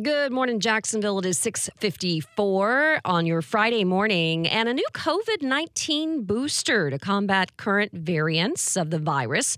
Good morning, Jacksonville. It is 654 on your Friday morning, and a new COVID 19 booster to combat current variants of the virus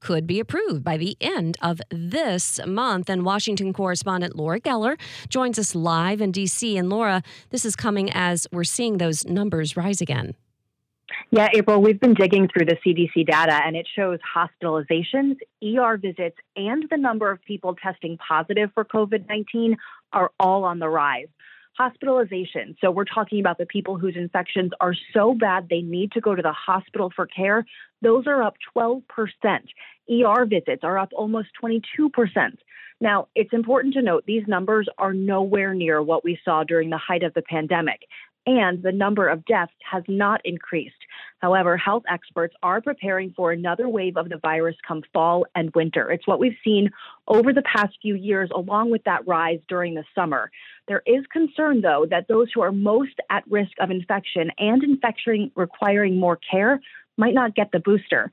could be approved by the end of this month. And Washington correspondent Laura Geller joins us live in D.C. And Laura, this is coming as we're seeing those numbers rise again. Yeah, April, we've been digging through the CDC data and it shows hospitalizations, ER visits, and the number of people testing positive for COVID 19 are all on the rise. Hospitalization. So we're talking about the people whose infections are so bad they need to go to the hospital for care. Those are up 12%. ER visits are up almost 22%. Now, it's important to note these numbers are nowhere near what we saw during the height of the pandemic and the number of deaths has not increased. However, health experts are preparing for another wave of the virus come fall and winter. It's what we've seen over the past few years, along with that rise during the summer. There is concern, though, that those who are most at risk of infection and infection requiring more care might not get the booster.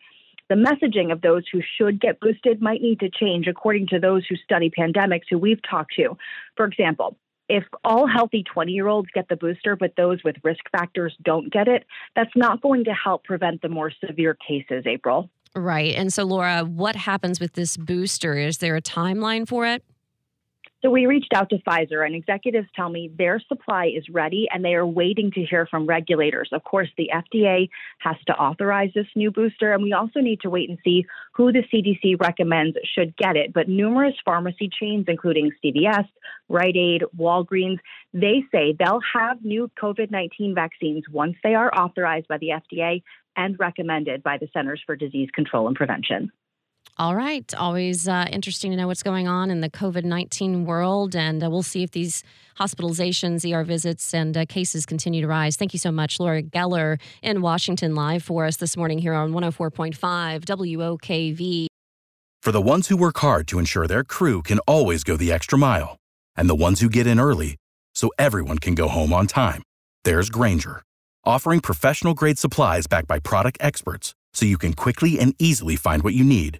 The messaging of those who should get boosted might need to change according to those who study pandemics who we've talked to. For example, if all healthy 20 year olds get the booster, but those with risk factors don't get it, that's not going to help prevent the more severe cases, April. Right. And so, Laura, what happens with this booster? Is there a timeline for it? So we reached out to Pfizer, and executives tell me their supply is ready and they are waiting to hear from regulators. Of course, the FDA has to authorize this new booster, and we also need to wait and see who the CDC recommends should get it. But numerous pharmacy chains, including CVS, Rite Aid, Walgreens, they say they'll have new COVID 19 vaccines once they are authorized by the FDA and recommended by the Centers for Disease Control and Prevention. All right. Always uh, interesting to know what's going on in the COVID 19 world. And uh, we'll see if these hospitalizations, ER visits, and uh, cases continue to rise. Thank you so much, Laura Geller in Washington, live for us this morning here on 104.5 WOKV. For the ones who work hard to ensure their crew can always go the extra mile, and the ones who get in early so everyone can go home on time, there's Grainger, offering professional grade supplies backed by product experts so you can quickly and easily find what you need.